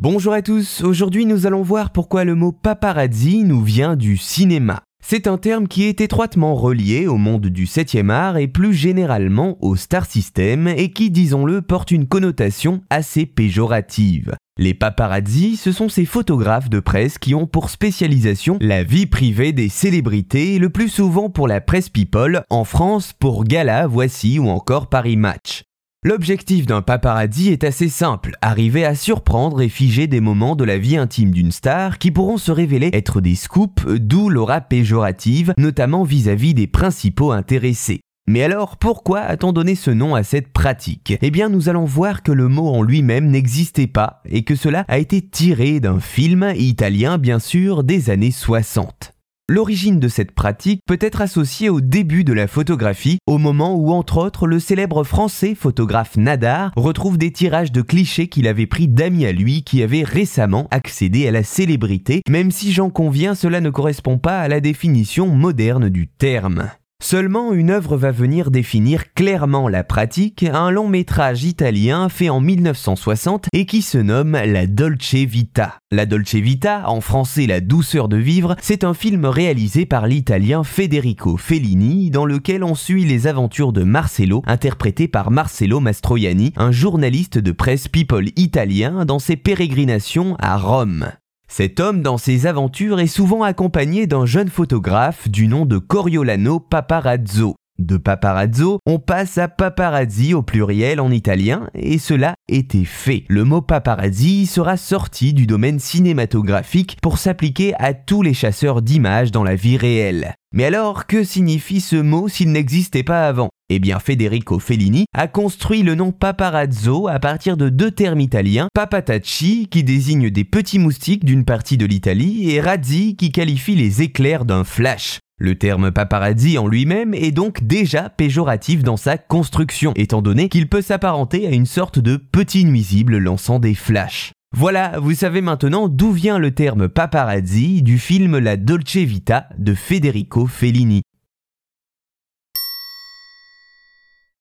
Bonjour à tous, aujourd'hui nous allons voir pourquoi le mot paparazzi nous vient du cinéma. C'est un terme qui est étroitement relié au monde du 7e art et plus généralement au star system et qui, disons-le, porte une connotation assez péjorative. Les paparazzi, ce sont ces photographes de presse qui ont pour spécialisation la vie privée des célébrités, le plus souvent pour la presse people, en France pour Gala, Voici ou encore Paris Match. L'objectif d'un paparazzi est assez simple, arriver à surprendre et figer des moments de la vie intime d'une star qui pourront se révéler être des scoops, d'où l'aura péjorative, notamment vis-à-vis des principaux intéressés. Mais alors, pourquoi a-t-on donné ce nom à cette pratique? Eh bien, nous allons voir que le mot en lui-même n'existait pas et que cela a été tiré d'un film italien, bien sûr, des années 60. L'origine de cette pratique peut être associée au début de la photographie, au moment où entre autres le célèbre français photographe Nadar retrouve des tirages de clichés qu'il avait pris d'amis à lui qui avaient récemment accédé à la célébrité, même si j'en conviens cela ne correspond pas à la définition moderne du terme. Seulement une œuvre va venir définir clairement la pratique, un long métrage italien fait en 1960 et qui se nomme La Dolce Vita. La Dolce Vita, en français La douceur de vivre, c'est un film réalisé par l'italien Federico Fellini dans lequel on suit les aventures de Marcello, interprété par Marcello Mastroianni, un journaliste de presse people italien dans ses pérégrinations à Rome. Cet homme dans ses aventures est souvent accompagné d'un jeune photographe du nom de Coriolano Paparazzo. De paparazzo, on passe à paparazzi au pluriel en italien, et cela était fait. Le mot paparazzi sera sorti du domaine cinématographique pour s'appliquer à tous les chasseurs d'images dans la vie réelle. Mais alors, que signifie ce mot s'il n'existait pas avant? Eh bien, Federico Fellini a construit le nom paparazzo à partir de deux termes italiens, papatacci qui désigne des petits moustiques d'une partie de l'Italie et razzi qui qualifie les éclairs d'un flash. Le terme paparazzi en lui-même est donc déjà péjoratif dans sa construction, étant donné qu'il peut s'apparenter à une sorte de petit nuisible lançant des flashs. Voilà, vous savez maintenant d'où vient le terme paparazzi du film La Dolce Vita de Federico Fellini.